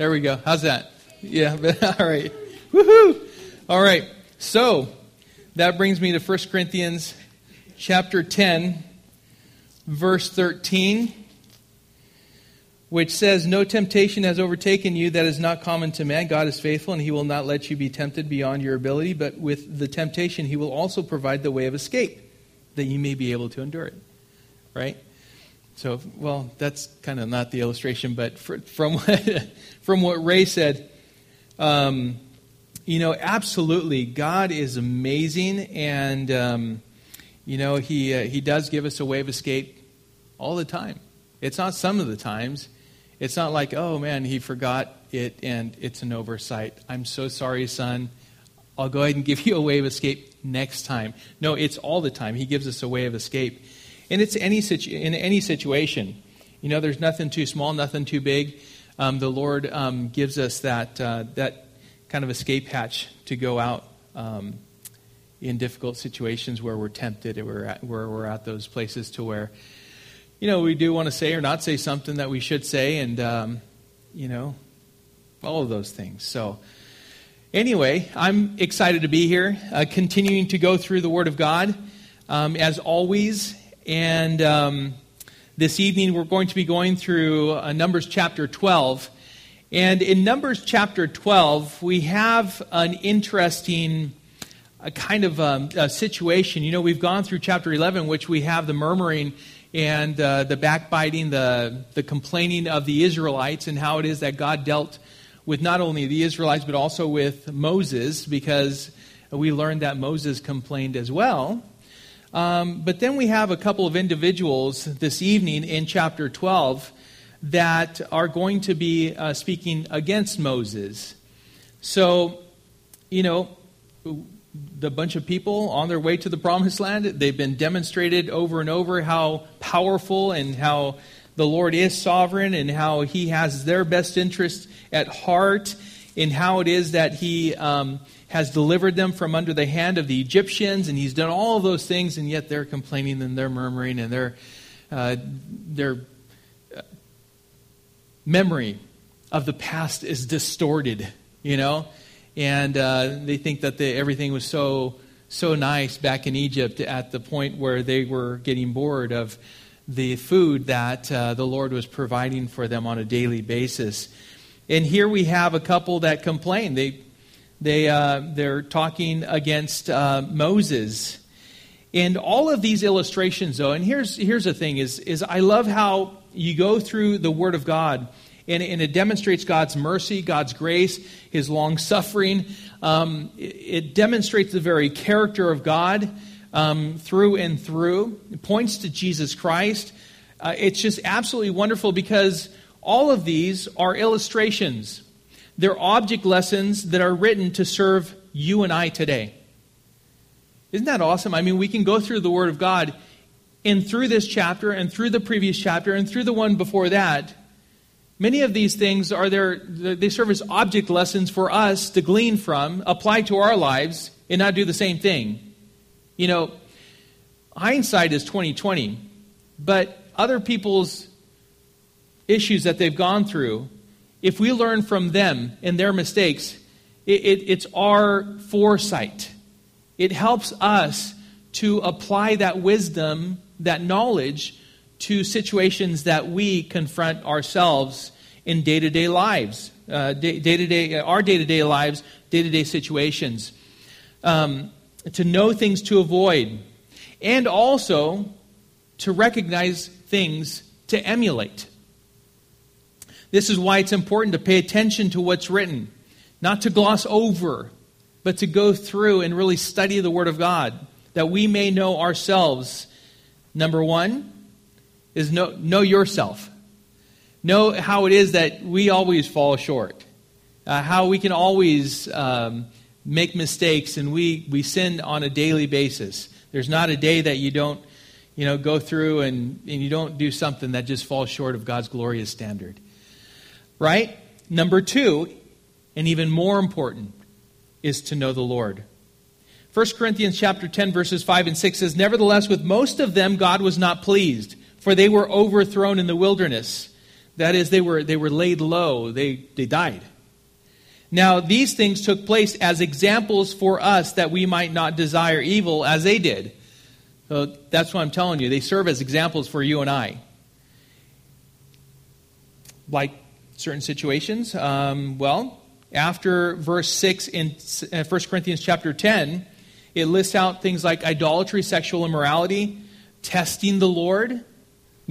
There we go. How's that? Yeah, all right. Woohoo! All right. So, that brings me to 1 Corinthians chapter 10, verse 13, which says, No temptation has overtaken you that is not common to man. God is faithful, and he will not let you be tempted beyond your ability, but with the temptation, he will also provide the way of escape that you may be able to endure it. Right? So, well, that's kind of not the illustration, but for, from, what, from what Ray said, um, you know, absolutely, God is amazing, and um, you know, He uh, He does give us a way of escape all the time. It's not some of the times. It's not like, oh man, he forgot it and it's an oversight. I'm so sorry, son. I'll go ahead and give you a way of escape next time. No, it's all the time. He gives us a way of escape. And it's any situ- in any situation. You know, there's nothing too small, nothing too big. Um, the Lord um, gives us that, uh, that kind of escape hatch to go out um, in difficult situations where we're tempted, and we're at, where we're at those places to where you know, we do want to say or not say something that we should say, and, um, you know, all of those things. So, anyway, I'm excited to be here, uh, continuing to go through the Word of God, um, as always. And um, this evening, we're going to be going through uh, Numbers chapter 12. And in Numbers chapter 12, we have an interesting uh, kind of um, situation. You know, we've gone through chapter 11, which we have the murmuring and uh, the backbiting, the, the complaining of the Israelites, and how it is that God dealt with not only the Israelites, but also with Moses, because we learned that Moses complained as well. Um, but then we have a couple of individuals this evening in chapter 12 that are going to be uh, speaking against Moses. So, you know, the bunch of people on their way to the promised land. They've been demonstrated over and over how powerful and how the Lord is sovereign and how He has their best interest at heart, and how it is that He um, has delivered them from under the hand of the Egyptians, and He's done all of those things, and yet they're complaining and they're murmuring and their uh, their uh, memory of the past is distorted. You know, and uh, they think that everything was so so nice back in Egypt at the point where they were getting bored of the food that uh, the Lord was providing for them on a daily basis. And here we have a couple that complain. They they uh, they're talking against uh, Moses. And all of these illustrations, though, and here's here's the thing: is is I love how you go through the Word of God and, and it demonstrates God's mercy, God's grace, His long suffering. Um, it, it, demonstrates the very character of God um, through and through. It points to Jesus Christ. Uh, it's just absolutely wonderful because all of these are illustrations. They're object lessons that are written to serve you and I today. Isn't that awesome? I mean, we can go through the Word of God and through this chapter and through the previous chapter and through the one before that Many of these things are there, they serve as object lessons for us to glean from, apply to our lives, and not do the same thing. You know, hindsight is 2020, but other people's issues that they've gone through, if we learn from them and their mistakes, it, it, it's our foresight. It helps us to apply that wisdom, that knowledge to situations that we confront ourselves in day to day lives, uh, day to day, our day to day lives, day to day situations. Um, to know things to avoid, and also to recognize things to emulate. This is why it's important to pay attention to what's written, not to gloss over, but to go through and really study the Word of God, that we may know ourselves. Number one, is know, know yourself. Know how it is that we always fall short, uh, how we can always um, make mistakes and we, we sin on a daily basis. There's not a day that you don't you know, go through and, and you don't do something that just falls short of God's glorious standard. Right? Number two, and even more important, is to know the Lord. 1 Corinthians chapter 10 verses 5 and 6 says, Nevertheless, with most of them God was not pleased for they were overthrown in the wilderness. That is, they were, they were laid low, they, they died. Now, these things took place as examples for us that we might not desire evil as they did. So that's what I'm telling you. They serve as examples for you and I. Like certain situations, um, well, after verse 6 in 1 uh, Corinthians chapter 10, it lists out things like idolatry, sexual immorality, testing the Lord,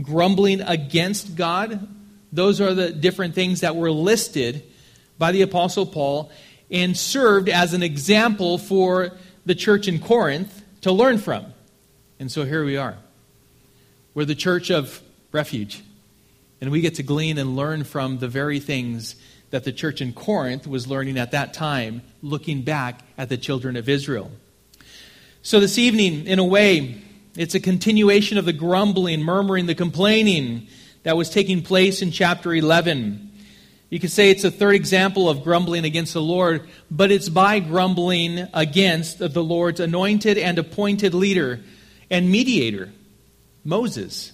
grumbling against God. Those are the different things that were listed by the Apostle Paul and served as an example for the church in Corinth to learn from. And so here we are. We're the church of refuge. And we get to glean and learn from the very things that the church in Corinth was learning at that time, looking back at the children of Israel. So this evening, in a way, it's a continuation of the grumbling, murmuring, the complaining that was taking place in chapter 11. You could say it's a third example of grumbling against the Lord, but it's by grumbling against the Lord's anointed and appointed leader, and mediator, Moses.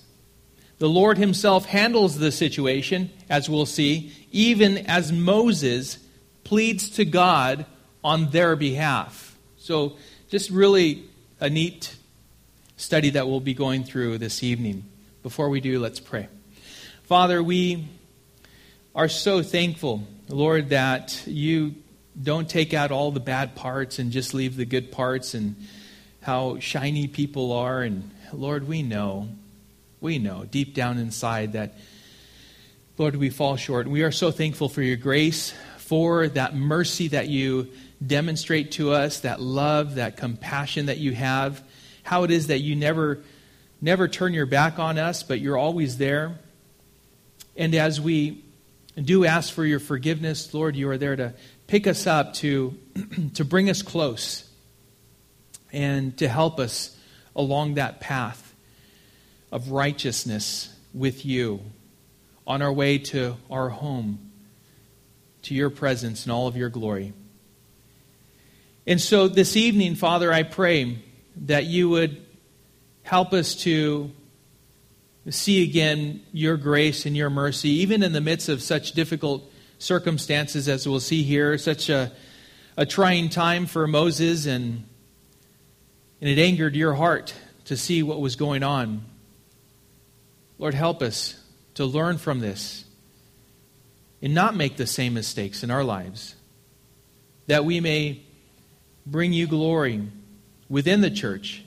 The Lord himself handles the situation, as we'll see, even as Moses pleads to God on their behalf. So, just really a neat study that we'll be going through this evening. Before we do, let's pray. Father, we are so thankful, Lord, that you don't take out all the bad parts and just leave the good parts and how shiny people are. And Lord, we know, we know deep down inside that, Lord, we fall short. We are so thankful for your grace, for that mercy that you demonstrate to us, that love, that compassion that you have, how it is that you never, never turn your back on us, but you're always there. And as we do ask for your forgiveness, Lord, you are there to pick us up, to, to bring us close and to help us along that path of righteousness with you on our way to our home, to your presence and all of your glory. And so this evening, Father, I pray that you would help us to see again your grace and your mercy, even in the midst of such difficult circumstances as we'll see here, such a, a trying time for Moses and and it angered your heart to see what was going on. Lord, help us to learn from this and not make the same mistakes in our lives, that we may bring you glory within the church,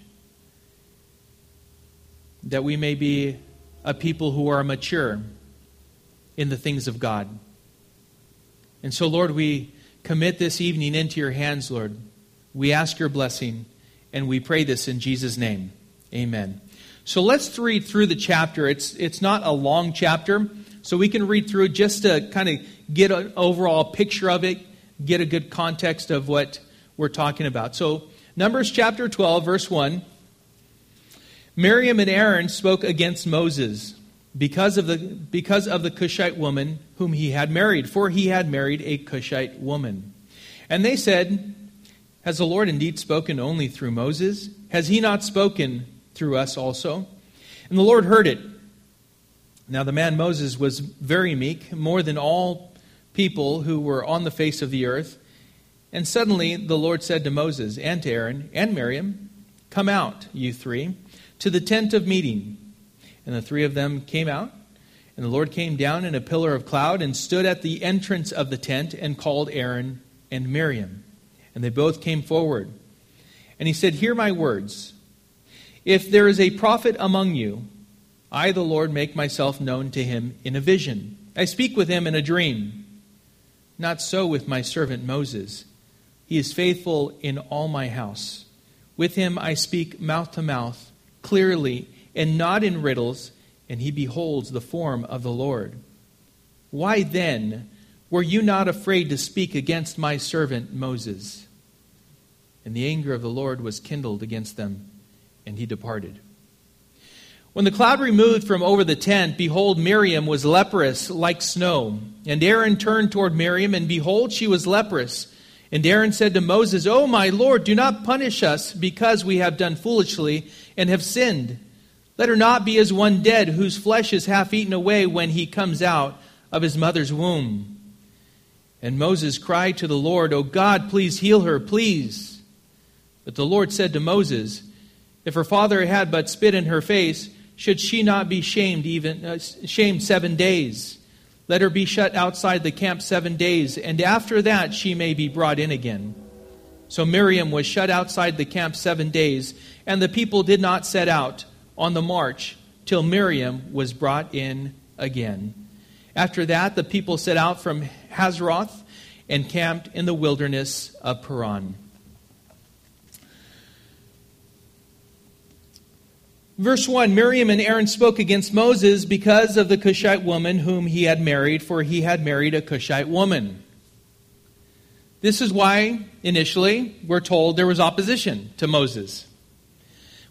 that we may be a people who are mature in the things of God. And so, Lord, we commit this evening into your hands, Lord. We ask your blessing. And we pray this in Jesus' name. Amen. So let's read through the chapter. It's, it's not a long chapter, so we can read through it just to kind of get an overall picture of it, get a good context of what we're talking about. So, Numbers chapter 12, verse 1. Miriam and Aaron spoke against Moses because of the, because of the Cushite woman whom he had married, for he had married a Cushite woman. And they said, has the Lord indeed spoken only through Moses? Has he not spoken through us also? And the Lord heard it. Now the man Moses was very meek, more than all people who were on the face of the earth. And suddenly the Lord said to Moses and to Aaron and Miriam, Come out, you three, to the tent of meeting. And the three of them came out. And the Lord came down in a pillar of cloud and stood at the entrance of the tent and called Aaron and Miriam. And they both came forward. And he said, Hear my words. If there is a prophet among you, I, the Lord, make myself known to him in a vision. I speak with him in a dream. Not so with my servant Moses. He is faithful in all my house. With him I speak mouth to mouth, clearly, and not in riddles, and he beholds the form of the Lord. Why then were you not afraid to speak against my servant Moses? And the anger of the Lord was kindled against them, and he departed. When the cloud removed from over the tent, behold, Miriam was leprous like snow. And Aaron turned toward Miriam, and behold, she was leprous. And Aaron said to Moses, O my Lord, do not punish us because we have done foolishly and have sinned. Let her not be as one dead, whose flesh is half eaten away when he comes out of his mother's womb. And Moses cried to the Lord, O God, please heal her, please. But the Lord said to Moses, If her father had but spit in her face, should she not be shamed even uh, shamed seven days? Let her be shut outside the camp seven days, and after that she may be brought in again. So Miriam was shut outside the camp seven days, and the people did not set out on the march till Miriam was brought in again. After that, the people set out from Hazeroth and camped in the wilderness of Paran. Verse 1 Miriam and Aaron spoke against Moses because of the Cushite woman whom he had married, for he had married a Cushite woman. This is why, initially, we're told there was opposition to Moses.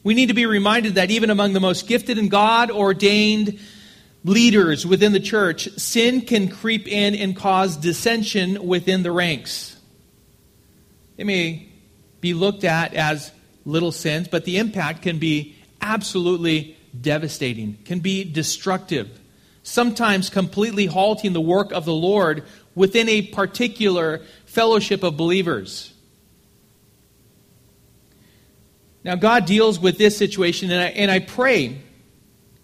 We need to be reminded that even among the most gifted and God ordained leaders within the church, sin can creep in and cause dissension within the ranks. It may be looked at as little sins, but the impact can be absolutely devastating, can be destructive, sometimes completely halting the work of the Lord within a particular fellowship of believers. Now, God deals with this situation, and I, and I pray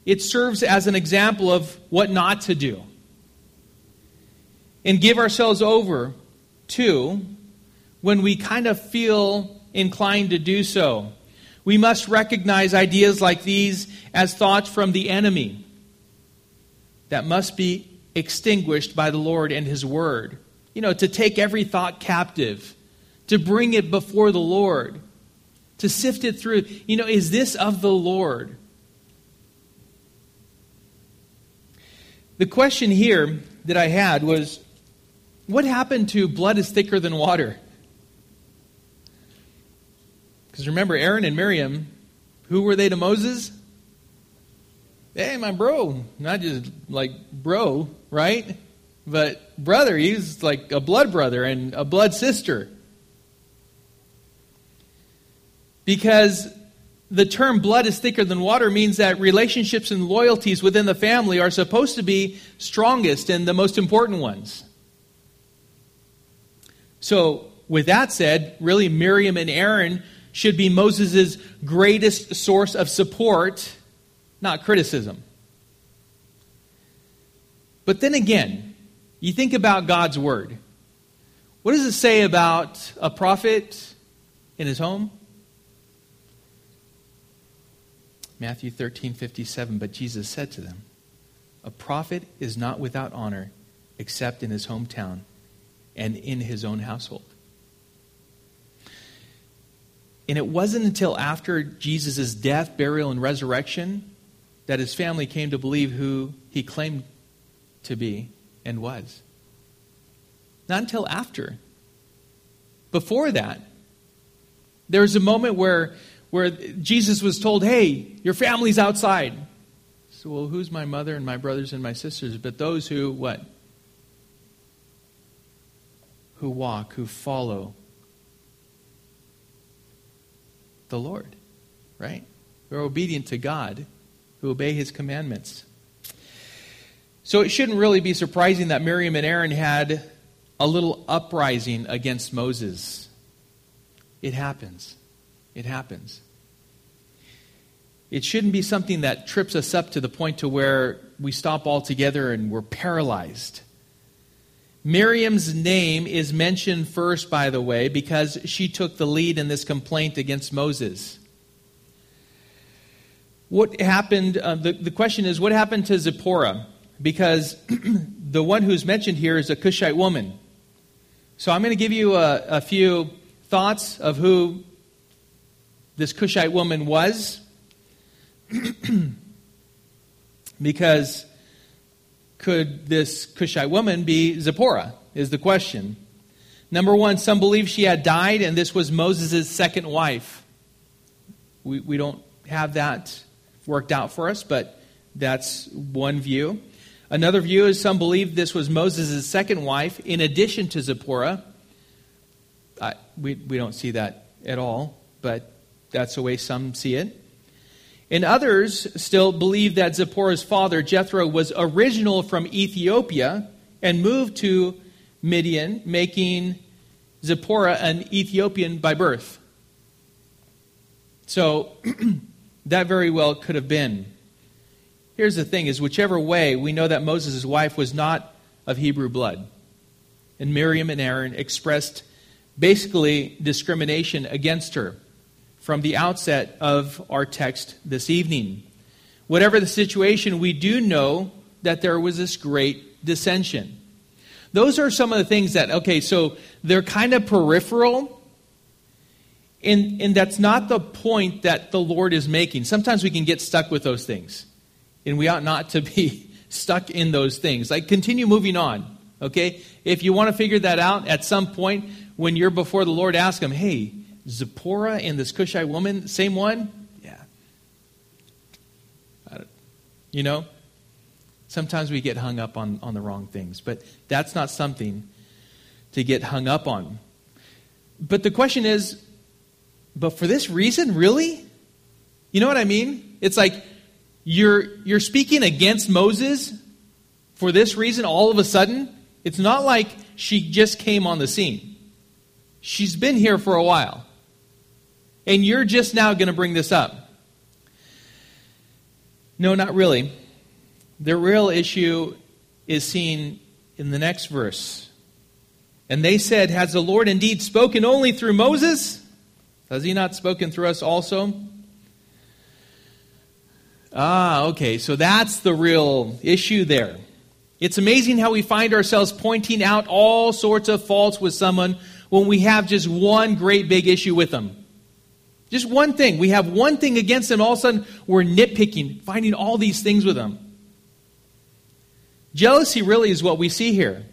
it serves as an example of what not to do. And give ourselves over to when we kind of feel inclined to do so. We must recognize ideas like these as thoughts from the enemy that must be extinguished by the Lord and His Word. You know, to take every thought captive, to bring it before the Lord to sift it through. You know, is this of the Lord? The question here that I had was what happened to blood is thicker than water? Because remember, Aaron and Miriam, who were they to Moses? Hey, my bro. Not just like bro, right? But brother, he's like a blood brother and a blood sister. Because the term blood is thicker than water means that relationships and loyalties within the family are supposed to be strongest and the most important ones. So, with that said, really Miriam and Aaron should be Moses' greatest source of support, not criticism. But then again, you think about God's word. What does it say about a prophet in his home? Matthew 13, 57. But Jesus said to them, A prophet is not without honor except in his hometown and in his own household. And it wasn't until after Jesus' death, burial, and resurrection that his family came to believe who he claimed to be and was. Not until after. Before that, there was a moment where where Jesus was told, Hey, your family's outside. So, well, who's my mother and my brothers and my sisters? But those who, what? Who walk, who follow the Lord, right? Who are obedient to God, who obey his commandments. So it shouldn't really be surprising that Miriam and Aaron had a little uprising against Moses. It happens. It happens. It shouldn't be something that trips us up to the point to where we stop altogether and we're paralyzed. Miriam's name is mentioned first, by the way, because she took the lead in this complaint against Moses. What happened? Uh, the, the question is, what happened to Zipporah? Because the one who's mentioned here is a Cushite woman. So I'm going to give you a, a few thoughts of who this Cushite woman was. because could this Cushite woman be Zipporah? Is the question. Number one, some believe she had died and this was Moses' second wife. We, we don't have that worked out for us, but that's one view. Another view is some believe this was Moses' second wife in addition to Zipporah. we, we don't see that at all, but that's the way some see it. And others still believe that Zipporah's father, Jethro, was original from Ethiopia and moved to Midian, making Zipporah an Ethiopian by birth. So that very well could have been. Here's the thing is whichever way, we know that Moses' wife was not of Hebrew blood. And Miriam and Aaron expressed basically discrimination against her from the outset of our text this evening. Whatever the situation, we do know that there was this great dissension. Those are some of the things that, okay, so they're kind of peripheral, and, and that's not the point that the Lord is making. Sometimes we can get stuck with those things, and we ought not to be stuck in those things. Like, continue moving on, okay? If you want to figure that out at some point when you're before the Lord, ask Him, hey, Zipporah and this Cushite woman, same one? Yeah. You know? Sometimes we get hung up on, on the wrong things, but that's not something to get hung up on. But the question is, but for this reason, really? You know what I mean? It's like you're you're speaking against Moses for this reason all of a sudden. It's not like she just came on the scene. She's been here for a while. And you're just now going to bring this up. No, not really. The real issue is seen in the next verse. And they said, Has the Lord indeed spoken only through Moses? Has he not spoken through us also? Ah, okay, so that's the real issue there. It's amazing how we find ourselves pointing out all sorts of faults with someone when we have just one great big issue with them. Just one thing. We have one thing against them, all of a sudden we're nitpicking, finding all these things with them. Jealousy really is what we see here.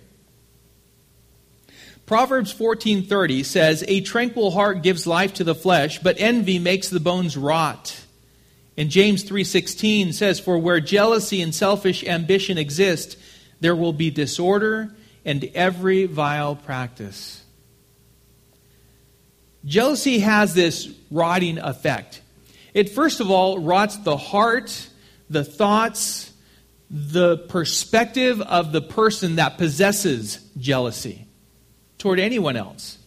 Proverbs 14:30 says, "A tranquil heart gives life to the flesh, but envy makes the bones rot." And James 3:16 says, "For where jealousy and selfish ambition exist, there will be disorder and every vile practice." Jealousy has this rotting effect. It first of all rots the heart, the thoughts, the perspective of the person that possesses jealousy toward anyone else.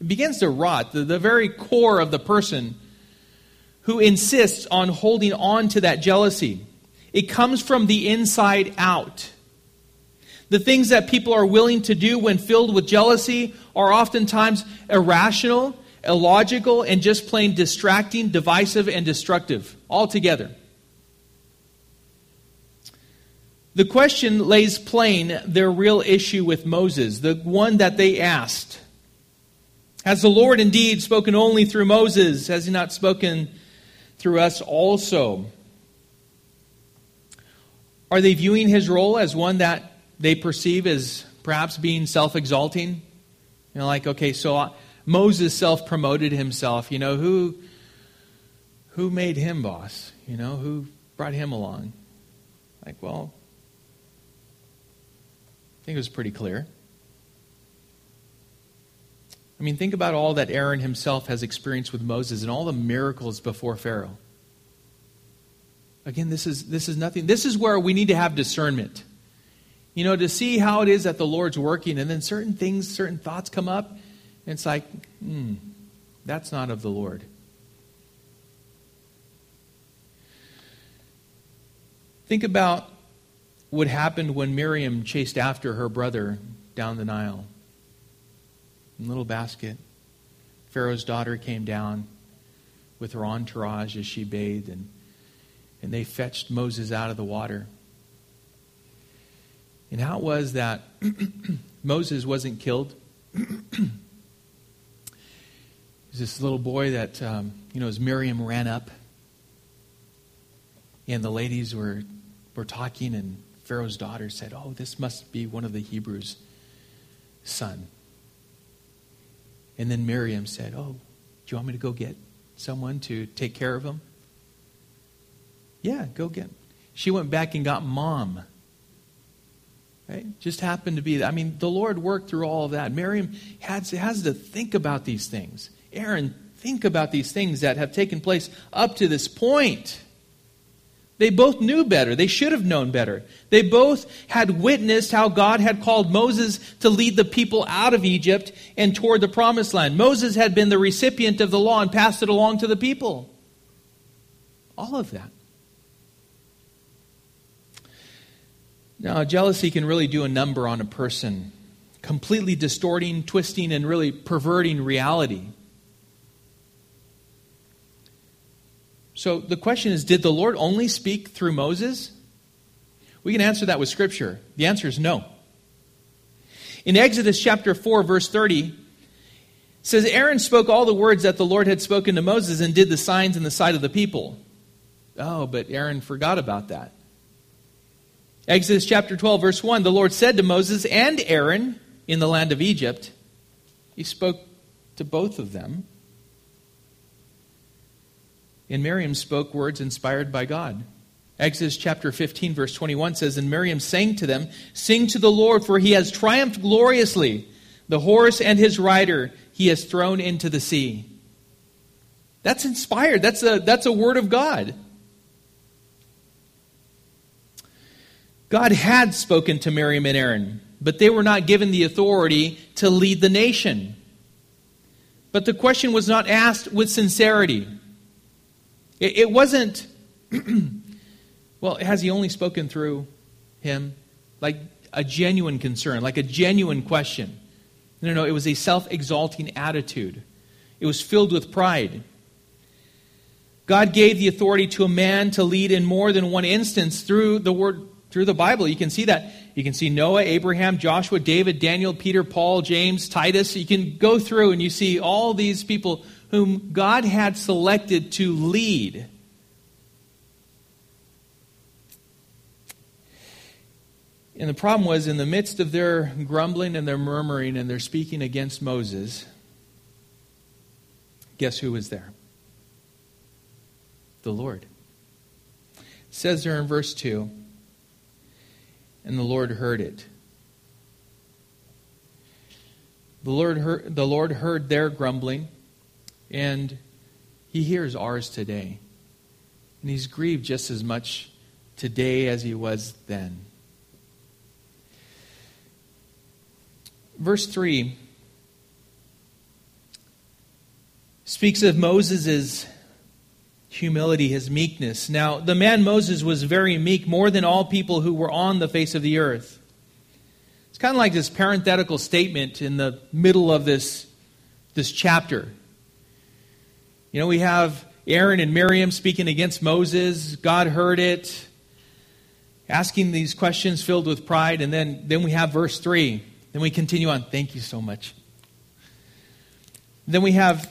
It begins to rot the, the very core of the person who insists on holding on to that jealousy. It comes from the inside out. The things that people are willing to do when filled with jealousy are oftentimes irrational illogical, and just plain distracting, divisive, and destructive altogether. The question lays plain their real issue with Moses, the one that they asked. Has the Lord indeed spoken only through Moses? Has he not spoken through us also? Are they viewing his role as one that they perceive as perhaps being self exalting? You know, like, okay, so Moses self promoted himself. You know, who, who made him boss? You know, who brought him along? Like, well, I think it was pretty clear. I mean, think about all that Aaron himself has experienced with Moses and all the miracles before Pharaoh. Again, this is, this is nothing. This is where we need to have discernment. You know, to see how it is that the Lord's working, and then certain things, certain thoughts come up, it's like, hmm, that's not of the Lord. Think about what happened when Miriam chased after her brother down the Nile. In a little basket. Pharaoh's daughter came down with her entourage as she bathed, and, and they fetched Moses out of the water. And how it was that Moses wasn't killed this little boy that, um, you know, as Miriam ran up, and the ladies were, were talking, and Pharaoh's daughter said, Oh, this must be one of the Hebrews' son. And then Miriam said, Oh, do you want me to go get someone to take care of him? Yeah, go get him. She went back and got mom. Right? Just happened to be. I mean, the Lord worked through all of that. Miriam has, has to think about these things. Aaron, think about these things that have taken place up to this point. They both knew better. They should have known better. They both had witnessed how God had called Moses to lead the people out of Egypt and toward the promised land. Moses had been the recipient of the law and passed it along to the people. All of that. Now, jealousy can really do a number on a person, completely distorting, twisting, and really perverting reality. So the question is Did the Lord only speak through Moses? We can answer that with Scripture. The answer is no. In Exodus chapter 4, verse 30, says Aaron spoke all the words that the Lord had spoken to Moses and did the signs in the sight of the people. Oh, but Aaron forgot about that. Exodus chapter 12, verse 1 The Lord said to Moses and Aaron in the land of Egypt, He spoke to both of them. And Miriam spoke words inspired by God. Exodus chapter 15, verse 21 says, And Miriam sang to them, Sing to the Lord, for he has triumphed gloriously. The horse and his rider he has thrown into the sea. That's inspired. That's a, that's a word of God. God had spoken to Miriam and Aaron, but they were not given the authority to lead the nation. But the question was not asked with sincerity. It, it wasn't, well, has he only spoken through him? Like a genuine concern, like a genuine question. No, no, it was a self exalting attitude. It was filled with pride. God gave the authority to a man to lead in more than one instance through the word through the Bible. You can see that. You can see Noah, Abraham, Joshua, David, Daniel, Peter, Paul, James, Titus. You can go through and you see all these people whom God had selected to lead. And the problem was, in the midst of their grumbling and their murmuring and their speaking against Moses, guess who was there? The Lord. It says there in verse 2 and the Lord heard it. The Lord heard, the Lord heard their grumbling and he hears ours today. And he's grieved just as much today as he was then. Verse 3 speaks of Moses' humility, his meekness. Now, the man Moses was very meek, more than all people who were on the face of the earth. It's kind of like this parenthetical statement in the middle of this, this chapter. You know, we have Aaron and Miriam speaking against Moses. God heard it, asking these questions filled with pride. And then, then we have verse 3. Then we continue on. Thank you so much. Then we have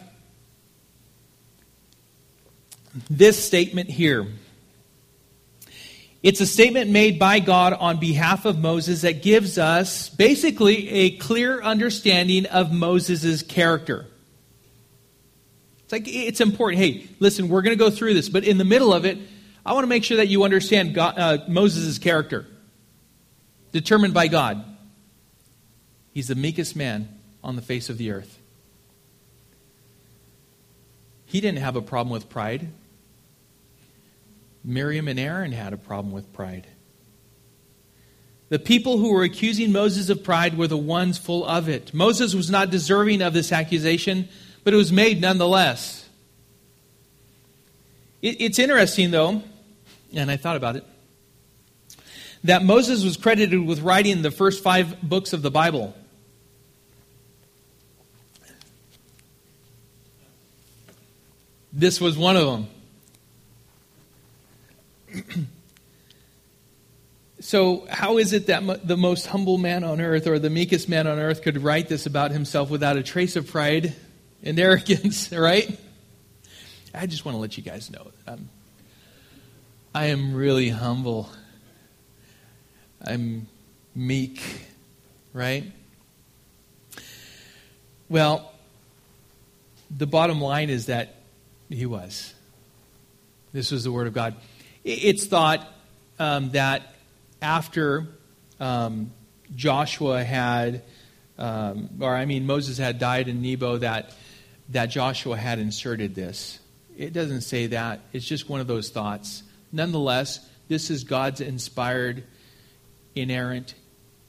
this statement here. It's a statement made by God on behalf of Moses that gives us basically a clear understanding of Moses' character. It's like it's important. Hey, listen, we're going to go through this, but in the middle of it, I want to make sure that you understand God, uh, Moses' character, determined by God. He's the meekest man on the face of the earth. He didn't have a problem with pride. Miriam and Aaron had a problem with pride. The people who were accusing Moses of pride were the ones full of it. Moses was not deserving of this accusation, but it was made nonetheless. It, it's interesting, though, and I thought about it, that Moses was credited with writing the first five books of the Bible. This was one of them. so, how is it that the most humble man on earth or the meekest man on earth could write this about himself without a trace of pride and arrogance, right? I just want to let you guys know I'm, I am really humble. I'm meek, right? Well, the bottom line is that he was. This was the Word of God. It's thought um, that after um, Joshua had, um, or I mean, Moses had died in Nebo, that, that Joshua had inserted this. It doesn't say that. It's just one of those thoughts nonetheless, this is God's inspired, inerrant,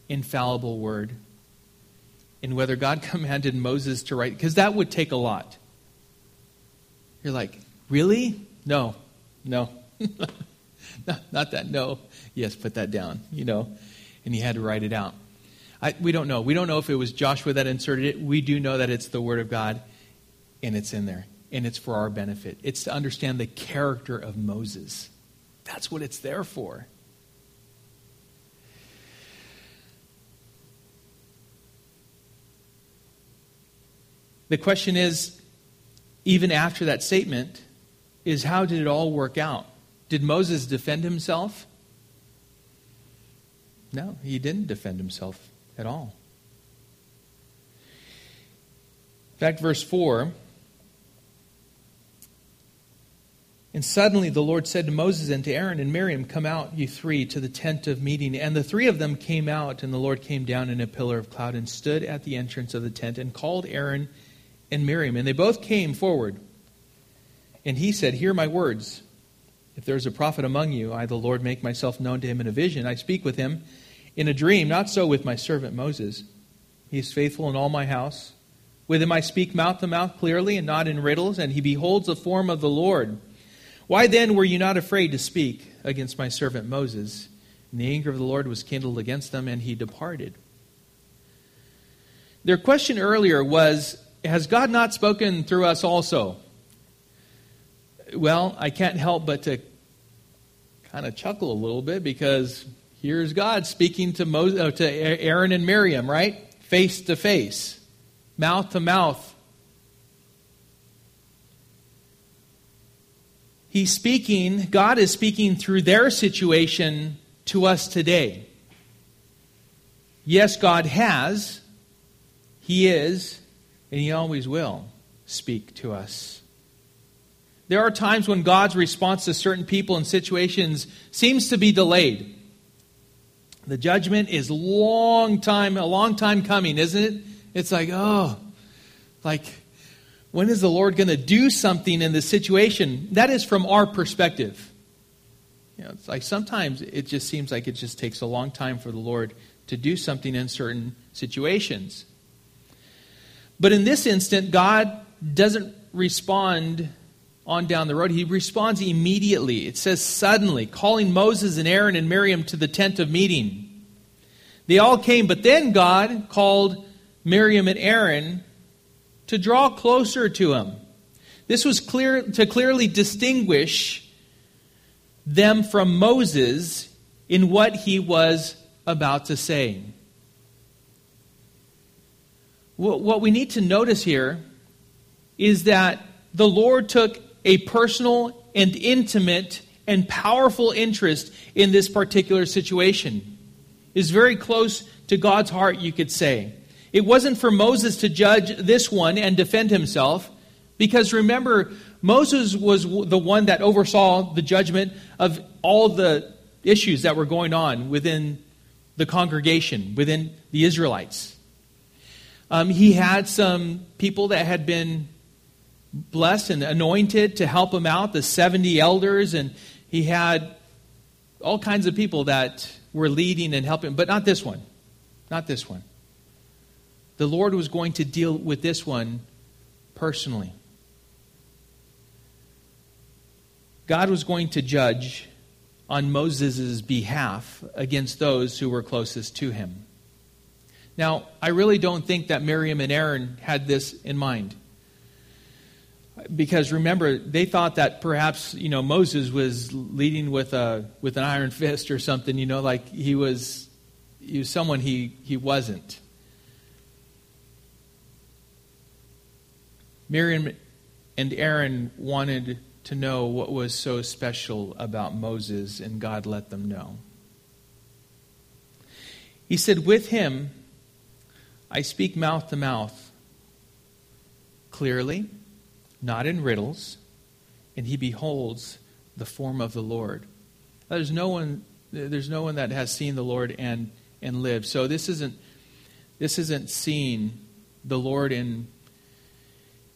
infallible word. And whether God commanded Moses to write, because that would take a lot. You're like, really? No, no. not, that, no. Yes, put that down, you know. And he had to write it out. I, we don't know. We don't know if it was Joshua that inserted it. We do know that it's the Word of God, and it's in there, and it's for our benefit. It's to understand the character of Moses. That's what it's there for. The question is, even after that statement, is how did it all work out? Did Moses defend himself? No, he didn't defend himself at all. In fact, verse 4 And suddenly the Lord said to Moses and to Aaron and Miriam, Come out, you three, to the tent of meeting. And the three of them came out, and the Lord came down in a pillar of cloud and stood at the entrance of the tent and called Aaron and Miriam. And they both came forward. And he said, Hear my words. If there is a prophet among you, I, the Lord, make myself known to him in a vision. I speak with him in a dream. Not so with my servant Moses. He is faithful in all my house. With him I speak mouth to mouth clearly and not in riddles, and he beholds the form of the Lord. Why then were you not afraid to speak against my servant Moses? And the anger of the Lord was kindled against them, and he departed. Their question earlier was Has God not spoken through us also? Well, I can't help but to kind of chuckle a little bit because here's God speaking to, Moses, uh, to Aaron and Miriam, right? Face to face, mouth to mouth. He's speaking, God is speaking through their situation to us today. Yes, God has, He is, and He always will speak to us. There are times when God's response to certain people and situations seems to be delayed. The judgment is long time, a long time coming, isn't it? It's like, oh, like when is the Lord going to do something in this situation? That is from our perspective. You know, it's like sometimes it just seems like it just takes a long time for the Lord to do something in certain situations. But in this instant, God doesn't respond on down the road. He responds immediately. It says suddenly, calling Moses and Aaron and Miriam to the tent of meeting. They all came, but then God called Miriam and Aaron to draw closer to him. This was clear to clearly distinguish them from Moses in what he was about to say. What we need to notice here is that the Lord took a personal and intimate and powerful interest in this particular situation. Is very close to God's heart, you could say. It wasn't for Moses to judge this one and defend himself, because remember, Moses was the one that oversaw the judgment of all the issues that were going on within the congregation, within the Israelites. Um, he had some people that had been blessed and anointed to help him out, the 70 elders, and he had all kinds of people that were leading and helping, but not this one. Not this one the Lord was going to deal with this one personally. God was going to judge on Moses' behalf against those who were closest to him. Now, I really don't think that Miriam and Aaron had this in mind. Because remember, they thought that perhaps, you know, Moses was leading with a with an iron fist or something, you know, like he was he was someone he, he wasn't. Miriam and Aaron wanted to know what was so special about Moses, and God let them know. He said, With him I speak mouth to mouth, clearly, not in riddles, and he beholds the form of the Lord. There's no one, there's no one that has seen the Lord and, and lived. So this isn't, this isn't seeing the Lord in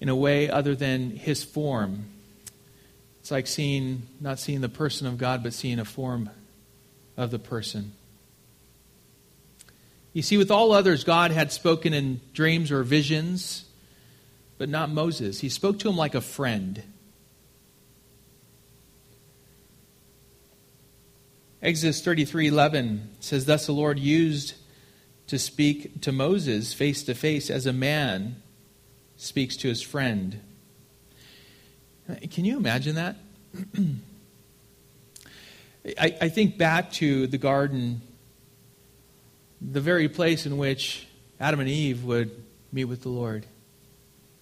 in a way other than his form. It's like seeing, not seeing the person of God, but seeing a form of the person. You see, with all others, God had spoken in dreams or visions, but not Moses. He spoke to him like a friend. Exodus 33:11 says thus the Lord used to speak to Moses face to face as a man speaks to his friend. Can you imagine that? I, I think back to the garden, the very place in which Adam and Eve would meet with the Lord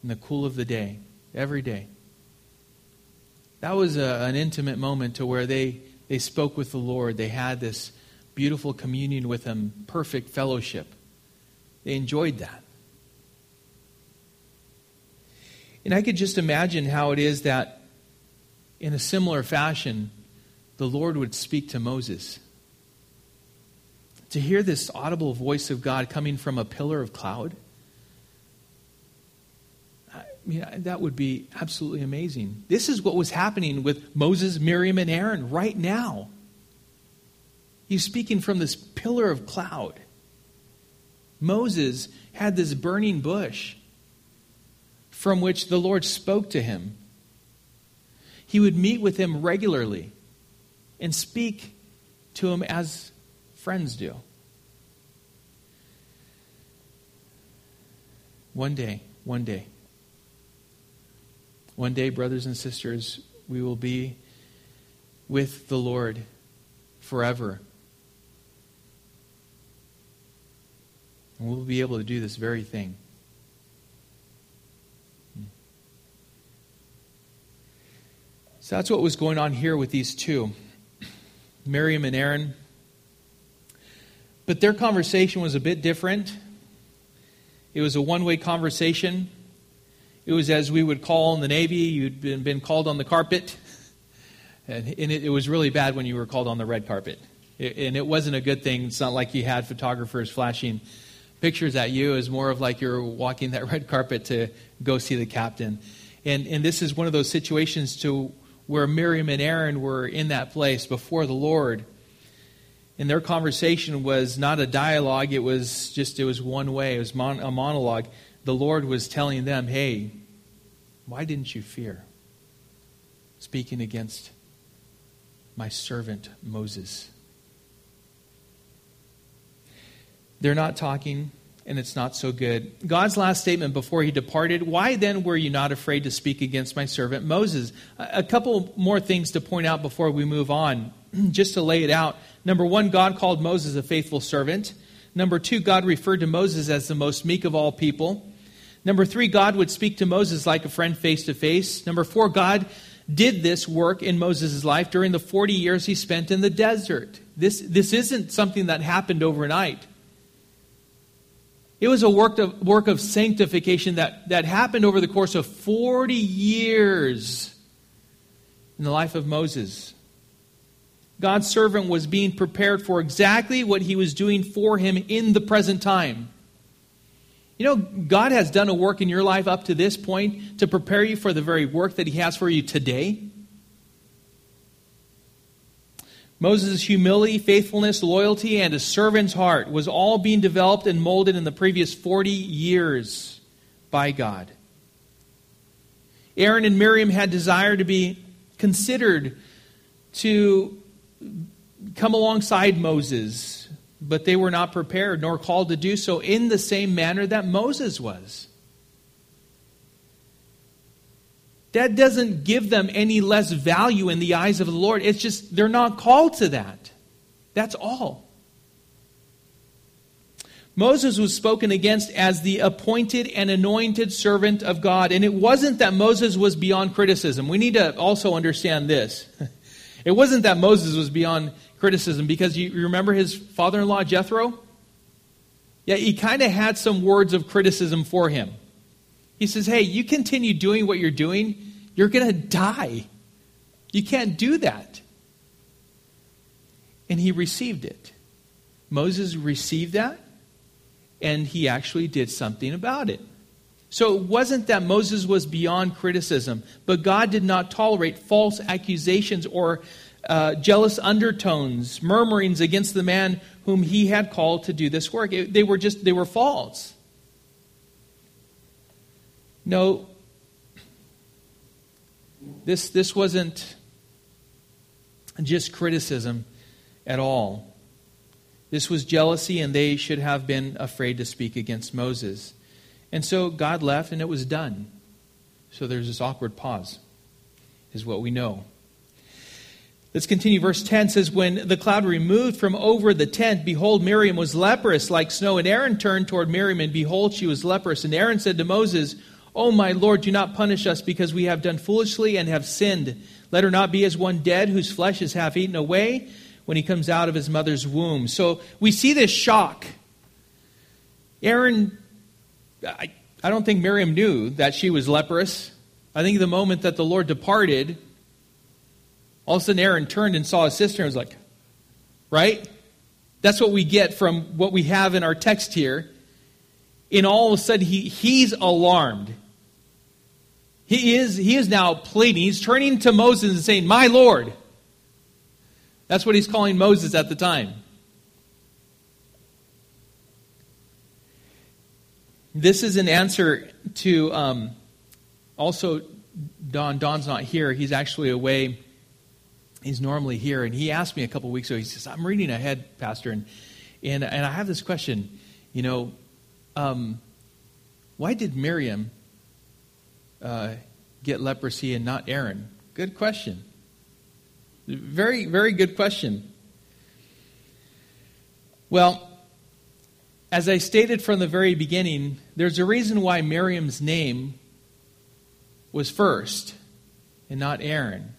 in the cool of the day, every day. That was a, an intimate moment to where they, they spoke with the Lord. They had this beautiful communion with Him, perfect fellowship. They enjoyed that. And I could just imagine how it is that, in a similar fashion, the Lord would speak to Moses. To hear this audible voice of God coming from a pillar of cloud, I mean, that would be absolutely amazing. This is what was happening with Moses, Miriam, and Aaron right now. He's speaking from this pillar of cloud. Moses had this burning bush from which the Lord spoke to him. He would meet with him regularly and speak to him as friends do. One day, one day, one day, brothers and sisters, we will be with the Lord forever. And we'll be able to do this very thing. So that's what was going on here with these two Miriam and Aaron. But their conversation was a bit different. It was a one way conversation. It was as we would call in the Navy, you'd been, been called on the carpet. And, and it, it, was really bad when you were called on the red carpet. It, and it wasn't a good thing. It's not like you had photographers flashing pictures at you. It was more of like you're walking that red carpet to go see the captain. And, and this is one of those situations to where Miriam and Aaron were in that place before the Lord. And their conversation was not a dialogue, it was just, it was one way, it was mon- a monologue. The Lord was telling them, hey, why didn't you fear? Speaking against my servant Moses. They're not talking and it's not so good. God's last statement before he departed Why then were you not afraid to speak against my servant Moses? A couple more things to point out before we move on, just to lay it out. Number one, God called Moses a faithful servant. Number two, God referred to Moses as the most meek of all people. Number three, God would speak to Moses like a friend face to face. Number four, God did this work in Moses' life during the 40 years he spent in the desert. This, this isn't something that happened overnight. It was a work of, work of sanctification that, that happened over the course of 40 years in the life of Moses. God's servant was being prepared for exactly what he was doing for him in the present time. You know, God has done a work in your life up to this point to prepare you for the very work that he has for you today. Moses' humility, faithfulness, loyalty, and a servant's heart was all being developed and molded in the previous 40 years by God. Aaron and Miriam had desire to be considered to come alongside Moses, but they were not prepared nor called to do so in the same manner that Moses was. that doesn't give them any less value in the eyes of the Lord. It's just they're not called to that. That's all. Moses was spoken against as the appointed and anointed servant of God. And it wasn't that Moses was beyond criticism. We need to also understand this. It wasn't that Moses was beyond criticism because you remember his father in law, Jethro? Yeah, he kind of had some words of criticism for him. He says, Hey, you continue doing what you're doing, you're going to die. You can't do that. And he received it. Moses received that, and he actually did something about it. So it wasn't that Moses was beyond criticism, but God did not tolerate false accusations or uh, jealous undertones, murmurings against the man whom he had called to do this work. It, they were just, they were false. No, this, this wasn't just criticism at all. This was jealousy, and they should have been afraid to speak against Moses. And so God left, and it was done. So there's this awkward pause, is what we know. Let's continue. Verse 10 says, When the cloud removed from over the tent, behold, Miriam was leprous like snow. And Aaron turned toward Miriam, and behold, she was leprous. And Aaron said to Moses, O my Lord, do not punish us because we have done foolishly and have sinned. Let her not be as one dead whose flesh is half eaten away when he comes out of his mother's womb. So we see this shock. Aaron, I, I don't think Miriam knew that she was leprous. I think the moment that the Lord departed, all of a sudden Aaron turned and saw his sister and was like, right? That's what we get from what we have in our text here. And all of a sudden he, he's alarmed. He is, he is now pleading. He's turning to Moses and saying, My Lord. That's what he's calling Moses at the time. This is an answer to um, also Don. Don's not here. He's actually away. He's normally here. And he asked me a couple weeks ago, he says, I'm reading ahead, Pastor, and, and, and I have this question. You know, um, why did Miriam uh, get leprosy and not Aaron? Good question. Very, very good question. Well, as I stated from the very beginning, there's a reason why Miriam's name was first and not Aaron.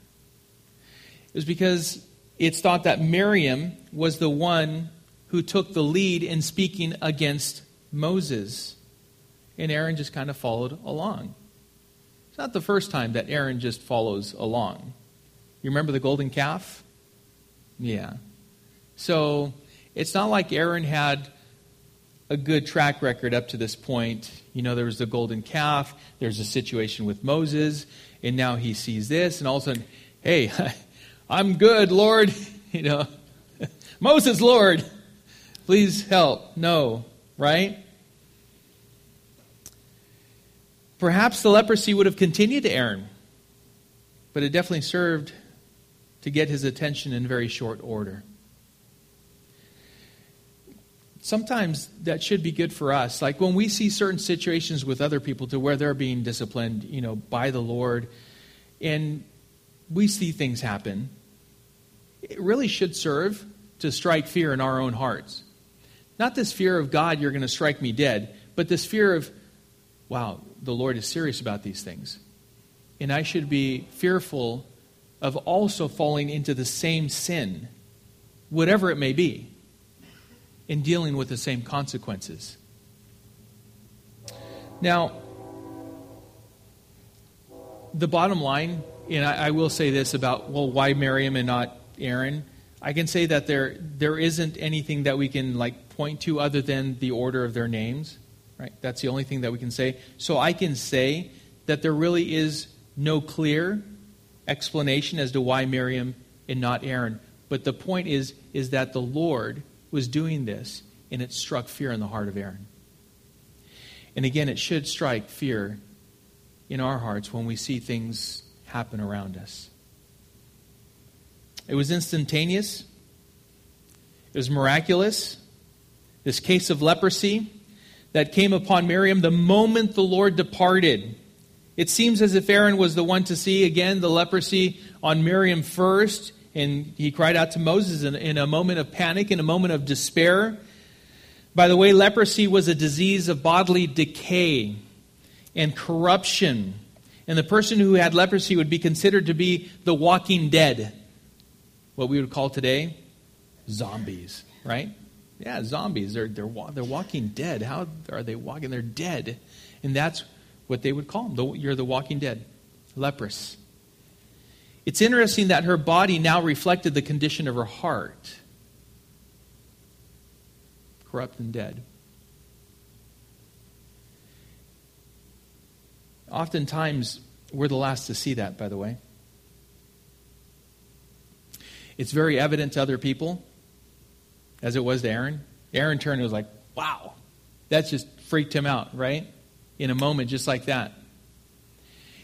Was because it's thought that Miriam was the one who took the lead in speaking against Moses. And Aaron just kind of followed along. It's not the first time that Aaron just follows along. You remember the golden calf? Yeah. So it's not like Aaron had a good track record up to this point. You know, there was the golden calf, there's a situation with Moses, and now he sees this, and all of a sudden, hey, I'm good, Lord. You know, Moses, Lord, please help. No, right? Perhaps the leprosy would have continued to Aaron, but it definitely served to get his attention in very short order. Sometimes that should be good for us. Like when we see certain situations with other people to where they're being disciplined, you know, by the Lord, and we see things happen, it really should serve to strike fear in our own hearts. Not this fear of God, you're going to strike me dead, but this fear of, wow, the Lord is serious about these things. And I should be fearful of also falling into the same sin, whatever it may be, in dealing with the same consequences. Now, the bottom line, and I, I will say this about, well, why Miriam and not Aaron? I can say that there, there isn't anything that we can like point to other than the order of their names. Right? That's the only thing that we can say. So I can say that there really is no clear explanation as to why Miriam and not Aaron. But the point is, is that the Lord was doing this, and it struck fear in the heart of Aaron. And again, it should strike fear in our hearts when we see things happen around us. It was instantaneous. It was miraculous. This case of leprosy that came upon Miriam the moment the Lord departed. It seems as if Aaron was the one to see again the leprosy on Miriam first, and he cried out to Moses in, in, a moment of panic, in a moment of despair. By the way, leprosy was a disease of bodily decay and corruption. And the person who had leprosy would be considered to be the walking dead, what we would call today zombies, right? Yeah, zombies. They're, they're, they're walking dead. How are they walking? They're dead. And that's what they would call them. You're the walking dead, leprous. It's interesting that her body now reflected the condition of her heart corrupt and dead. Oftentimes, we're the last to see that, by the way. It's very evident to other people, as it was to Aaron. Aaron turned and was like, wow, that just freaked him out, right? In a moment just like that.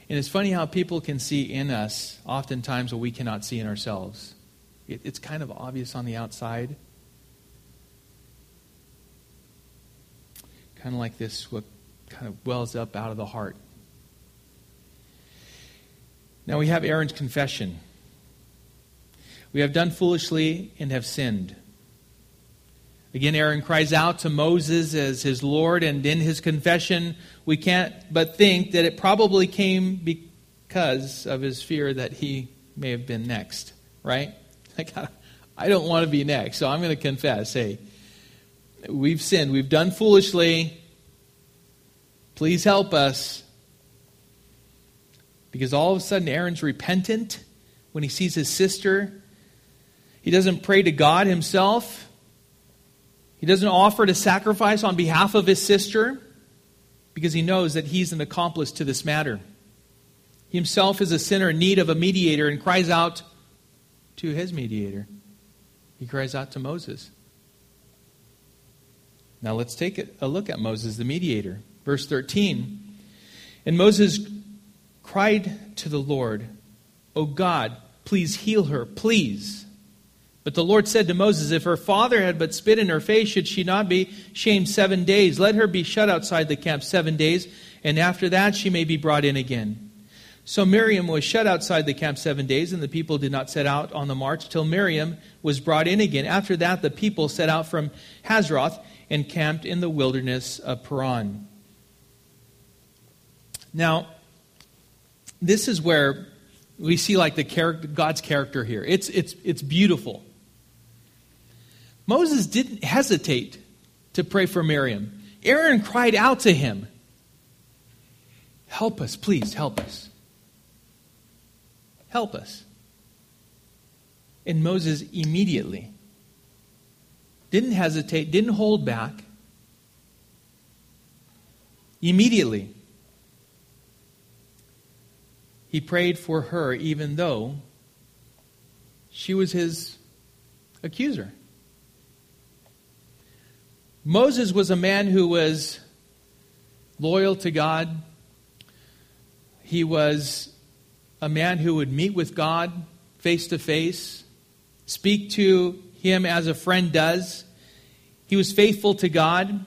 And it's funny how people can see in us oftentimes what we cannot see in ourselves. It, it's kind of obvious on the outside. Kind of like this, what kind of wells up out of the heart. Now we have Aaron's confession. We have done foolishly and have sinned. Again, Aaron cries out to Moses as his Lord, and in his confession, we can't but think that it probably came because of his fear that he may have been next, right? Like, I don't want to be next, so I'm going to confess hey, we've sinned, we've done foolishly. Please help us. Because all of a sudden, Aaron's repentant when he sees his sister. He doesn't pray to God himself. He doesn't offer to sacrifice on behalf of his sister because he knows that he's an accomplice to this matter. He himself is a sinner in need of a mediator and cries out to his mediator. He cries out to Moses. Now let's take a look at Moses, the mediator. Verse 13. And Moses cried to the Lord, O God, please heal her, please. But the Lord said to Moses, If her father had but spit in her face, should she not be shamed seven days? Let her be shut outside the camp seven days, and after that she may be brought in again. So Miriam was shut outside the camp seven days, and the people did not set out on the march till Miriam was brought in again. After that, the people set out from Hazeroth and camped in the wilderness of Paran. Now, this is where we see like the character, God's character here. It's, it's, it's beautiful. Moses didn't hesitate to pray for Miriam. Aaron cried out to him, Help us, please, help us. Help us. And Moses immediately didn't hesitate, didn't hold back. Immediately, he prayed for her even though she was his accuser. Moses was a man who was loyal to God. He was a man who would meet with God face to face, speak to him as a friend does. He was faithful to God,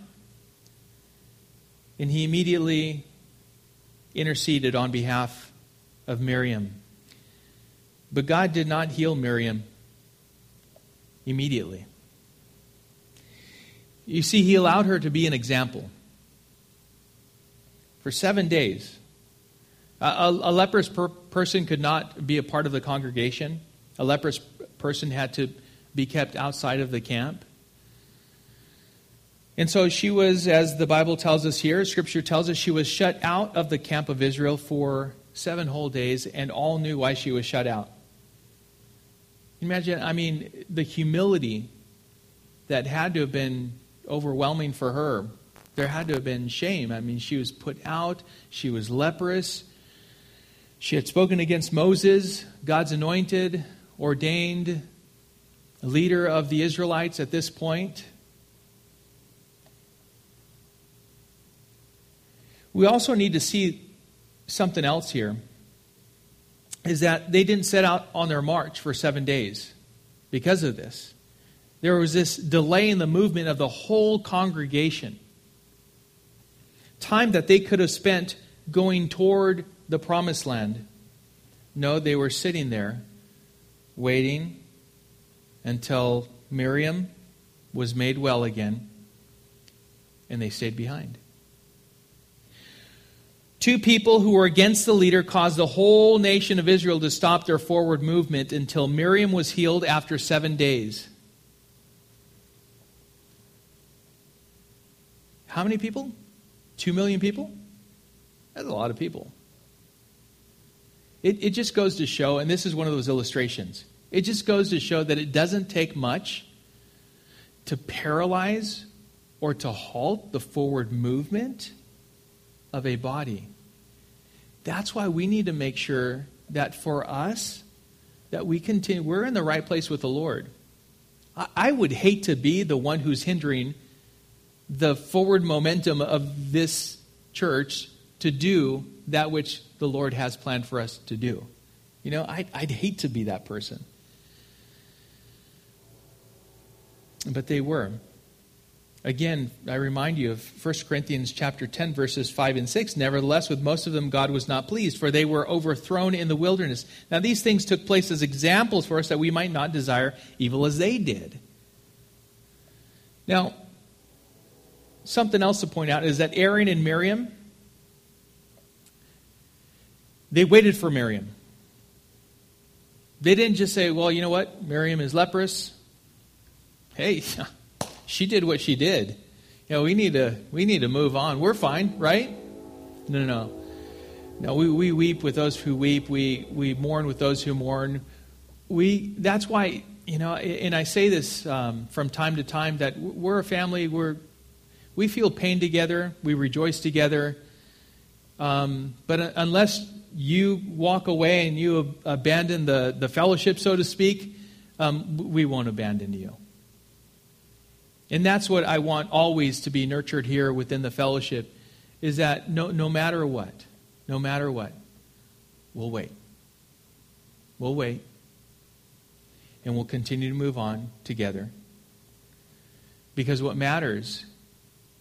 and he immediately interceded on behalf of Miriam. But God did not heal Miriam immediately. You see, he allowed her to be an example. For seven days, a, a leprous per- person could not be a part of the congregation. A leprous person had to be kept outside of the camp. And so she was, as the Bible tells us here, Scripture tells us, she was shut out of the camp of Israel for seven whole days, and all knew why she was shut out. Imagine, I mean, the humility that had to have been overwhelming for her. There had to have been shame. I mean, she was put out, she was leprous, she had spoken against Moses, God's anointed, ordained leader of the Israelites at this point. We also need to see something else here is that they didn't set out on their march for seven days because of this. There was this delay in the movement of the whole congregation. Time that they could have spent going toward the promised land. No, they were sitting there waiting until Miriam was made well again, and they stayed behind. Two people who were against the leader caused the whole nation of Israel to stop their forward movement until Miriam was healed after seven days. How many people? Two million people? That's a lot of people. It, it just goes to show, and this is one of those illustrations, it just goes to show that it doesn't take much to paralyze or to halt the forward movement of a body. That's why we need to make sure that for us, that we continue, we're in the right place with the Lord. I, I would hate to be the one who's hindering the forward momentum of this church to do that which the Lord has planned for us to do. You know, I'd, I'd hate to be that person. But they were. Again, I remind you of 1 Corinthians chapter 10 verses 5 and 6. Nevertheless, with most of them God was not pleased, for they were overthrown in the wilderness. Now these things took place as examples for us that we might not desire evil as they did. Now, something else to point out is that Aaron and Miriam they waited for Miriam. They didn't just say, well, you know what? Miriam is leprous. Hey, she did what she did. You know, we need to we need to move on. We're fine, right? No, no, no. We, we weep with those who weep. We we mourn with those who mourn. We that's why you know, and I say this um, from time to time that we're a family. We're we feel pain together. We rejoice together. Um, but unless you walk away and you abandon the, the fellowship, so to speak, um, we won't abandon you. And that's what I want always to be nurtured here within the fellowship is that no, no matter what, no matter what, we'll wait. We'll wait. And we'll continue to move on together. Because what matters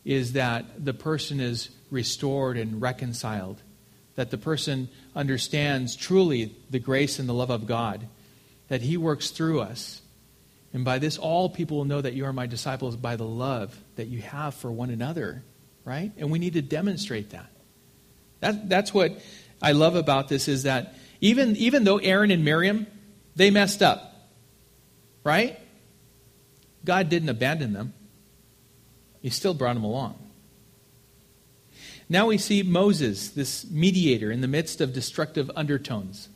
is that the person is restored and reconciled that the person understands truly the grace and the love of God, that He works through us. And by this, all people will know that you are my disciples by the love that you have for one another, right? And we need to demonstrate that. that that's what I love about this is that even, even though Aaron and Miriam, they messed up, right? God didn't abandon them. He still brought him along. Now we see Moses, this mediator, in the midst of destructive undertones.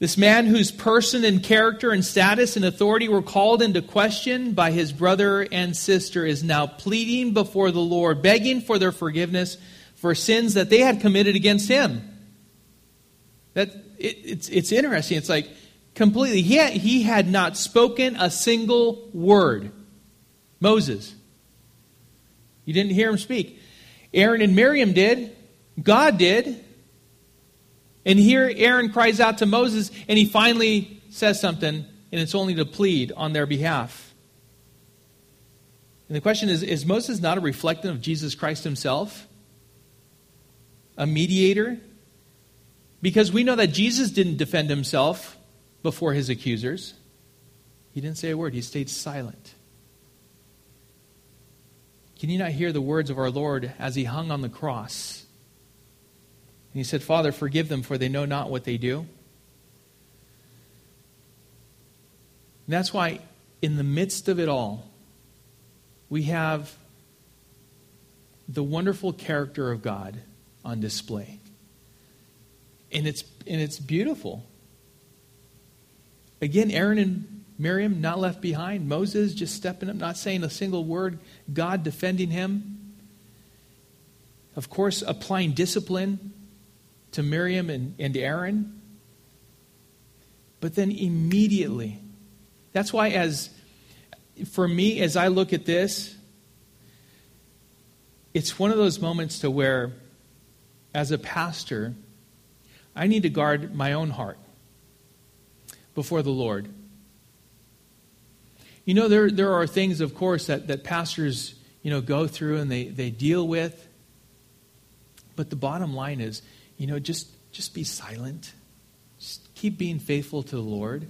This man whose person and character and status and authority were called into question by his brother and sister is now pleading before the Lord, begging for their forgiveness for sins that they had committed against him. That it, it's, it's interesting. It's like completely, he had, he had not spoken a single word. Moses. You didn't hear him speak. Aaron and Miriam did. God did. And here Aaron cries out to Moses, and he finally says something, and it's only to plead on their behalf. And the question is Is Moses not a reflection of Jesus Christ himself? A mediator? Because we know that Jesus didn't defend himself before his accusers. He didn't say a word, he stayed silent. Can you not hear the words of our Lord as he hung on the cross? And he said, Father, forgive them, for they know not what they do. And that's why, in the midst of it all, we have the wonderful character of God on display. And it's, and it's beautiful. Again, Aaron and Miriam not left behind. Moses just stepping up, not saying a single word. God defending him. Of course, applying discipline to Miriam and, and Aaron. But then immediately, that's why, as for me, as I look at this, it's one of those moments to where, as a pastor, I need to guard my own heart before the Lord. You know, there, there are things, of course, that, that pastors, you know, go through and they, they deal with. But the bottom line is, you know, just, just be silent. Just keep being faithful to the Lord.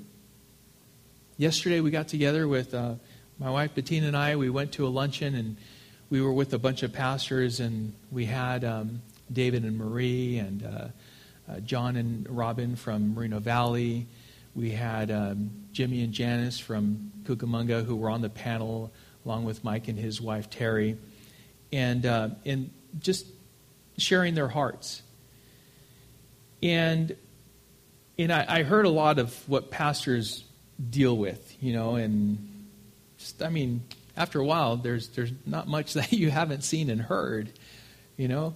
Yesterday we got together with uh, my wife Bettina and I. We went to a luncheon and we were with a bunch of pastors and we had um, David and Marie and uh, uh, John and Robin from Moreno Valley. We had um, Jimmy and Janice from Cucamonga who were on the panel, along with Mike and his wife Terry, and uh, and just sharing their hearts. And and I, I heard a lot of what pastors deal with, you know, and just I mean, after a while, there's there's not much that you haven't seen and heard, you know.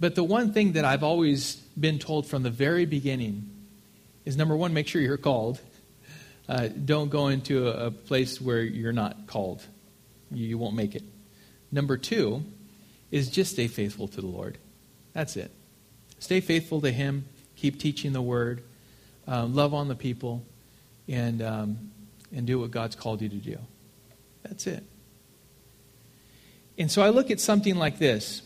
But the one thing that I've always been told from the very beginning is number one, make sure you're called. Uh, don't go into a, a, place where you're not called, you, you won't make it. Number two is just stay faithful to the Lord. That's it. Stay faithful to Him, keep teaching the Word, uh, love on the people, and, um, and do what God's called you to do. That's it. And so I look at something like this,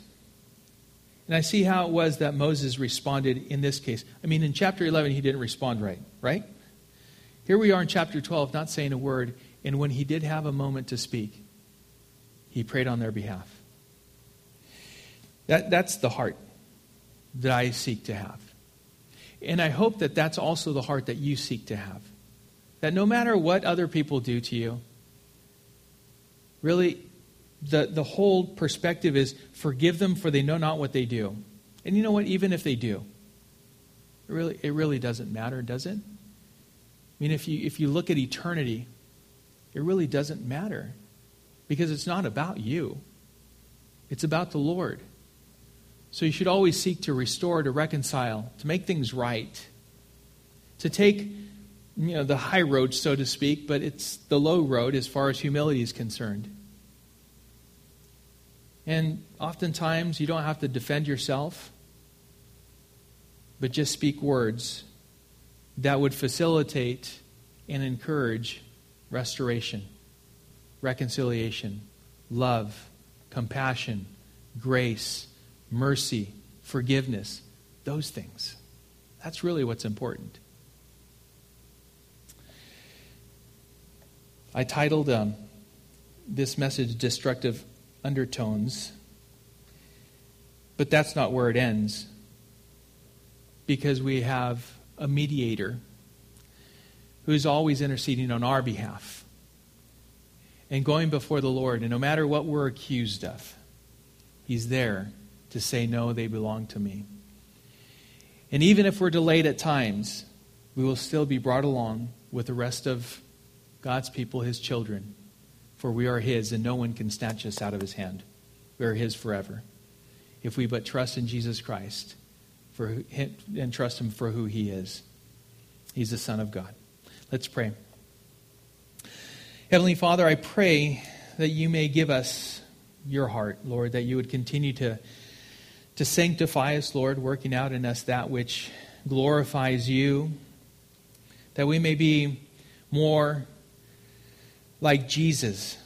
and I see how it was that Moses responded in this case. I mean, in chapter 11, he didn't respond right, right? Here we are in chapter 12, not saying a word, and when he did have a moment to speak, he prayed on their behalf. That, that's the heart that I seek to have. And I hope that that's also the heart that you seek to have. That no matter what other people do to you, really, the, the whole perspective is forgive them for they know not what they do. And you know what? Even if they do, it really, it really doesn't matter, does it? I mean, if you, if you look at eternity, it really doesn't matter because it's not about you, it's about the Lord. So you should always seek to restore, to reconcile, to make things right, to take you know, the high road, so to speak, but it's the low road as far as humility is concerned. And oftentimes, you don't have to defend yourself, but just speak words that would facilitate and encourage restoration, reconciliation, love, compassion, grace, mercy, forgiveness, those things. That's really what's important. I titled um, this message Destructive Undertones, but that's not where it ends because we have a mediator who's always interceding on our behalf and going before the Lord. And no matter what we're accused of, He's there to say, No, they belong to me. And even if we're delayed at times, we will still be brought along with the rest of God's people, His children, for we are His, and no one can snatch us out of His hand. We are His forever. If we but trust in Jesus Christ for and trust Him for who He is. He's the Son of God. Let's pray. Heavenly Father, I pray that you may give us your heart, Lord, that you would continue to to sanctify us, Lord, working out in us that which glorifies you, that we may be more like Jesus.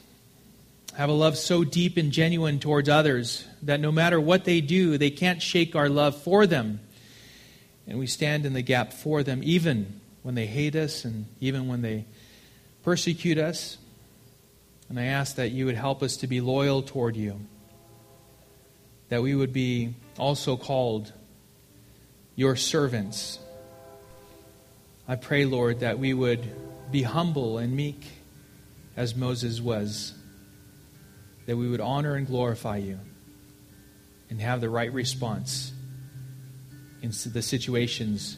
Have a love so deep and genuine towards others that no matter what they do, they can't shake our love for them. And we stand in the gap for them, even when they hate us and even when they persecute us. And I ask that you would help us to be loyal toward you that we would be also called your servants. I pray, Lord, that we would be humble and meek as Moses was, that we would honor and glorify you and have the right response in the situations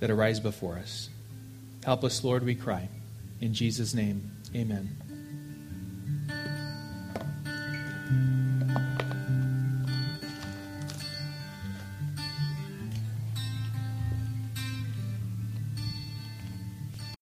that arise before us. Help us, Lord, we cry. In Jesus' name, amen.